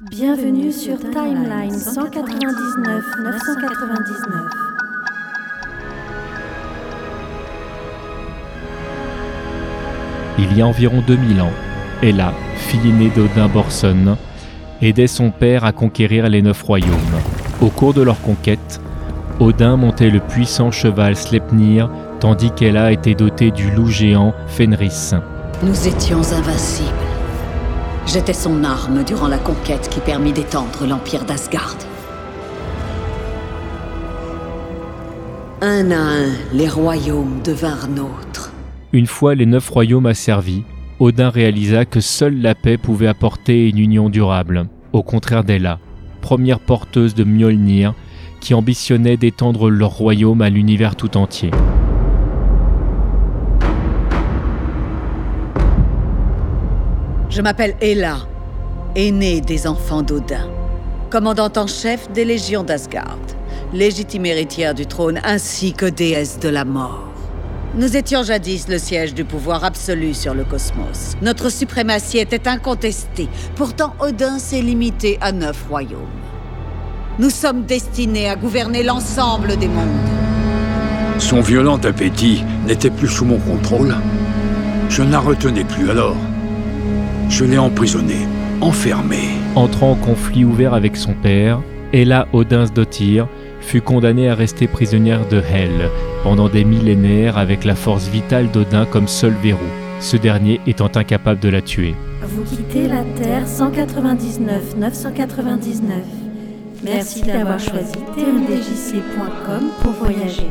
Bienvenue sur Timeline 199 999. Il y a environ 2000 ans, Ella, fille aînée d'Odin Borson, aidait son père à conquérir les neuf royaumes. Au cours de leur conquête, Odin montait le puissant cheval Sleipnir, tandis qu'Ella était dotée du loup géant Fenris. Nous étions invincibles. J'étais son arme durant la conquête qui permit d'étendre l'empire d'Asgard. Un à un, les royaumes devinrent nôtres. Une fois les neuf royaumes asservis, Odin réalisa que seule la paix pouvait apporter une union durable, au contraire d'Ella, première porteuse de Mjolnir, qui ambitionnait d'étendre leur royaume à l'univers tout entier. Je m'appelle Ella, aînée des enfants d'Odin, commandante en chef des légions d'Asgard, légitime héritière du trône ainsi que déesse de la mort. Nous étions jadis le siège du pouvoir absolu sur le cosmos. Notre suprématie était incontestée. Pourtant, Odin s'est limité à neuf royaumes. Nous sommes destinés à gouverner l'ensemble des mondes. Son violent appétit n'était plus sous mon contrôle. Je ne la retenais plus alors. Je l'ai emprisonnée, enfermée. Entrant en conflit ouvert avec son père, Ella Odinsdottir fut condamnée à rester prisonnière de Hel pendant des millénaires avec la force vitale d'Odin comme seul verrou, ce dernier étant incapable de la tuer. Vous quittez la Terre 199 999. Merci d'avoir choisi tmdjc.com pour voyager.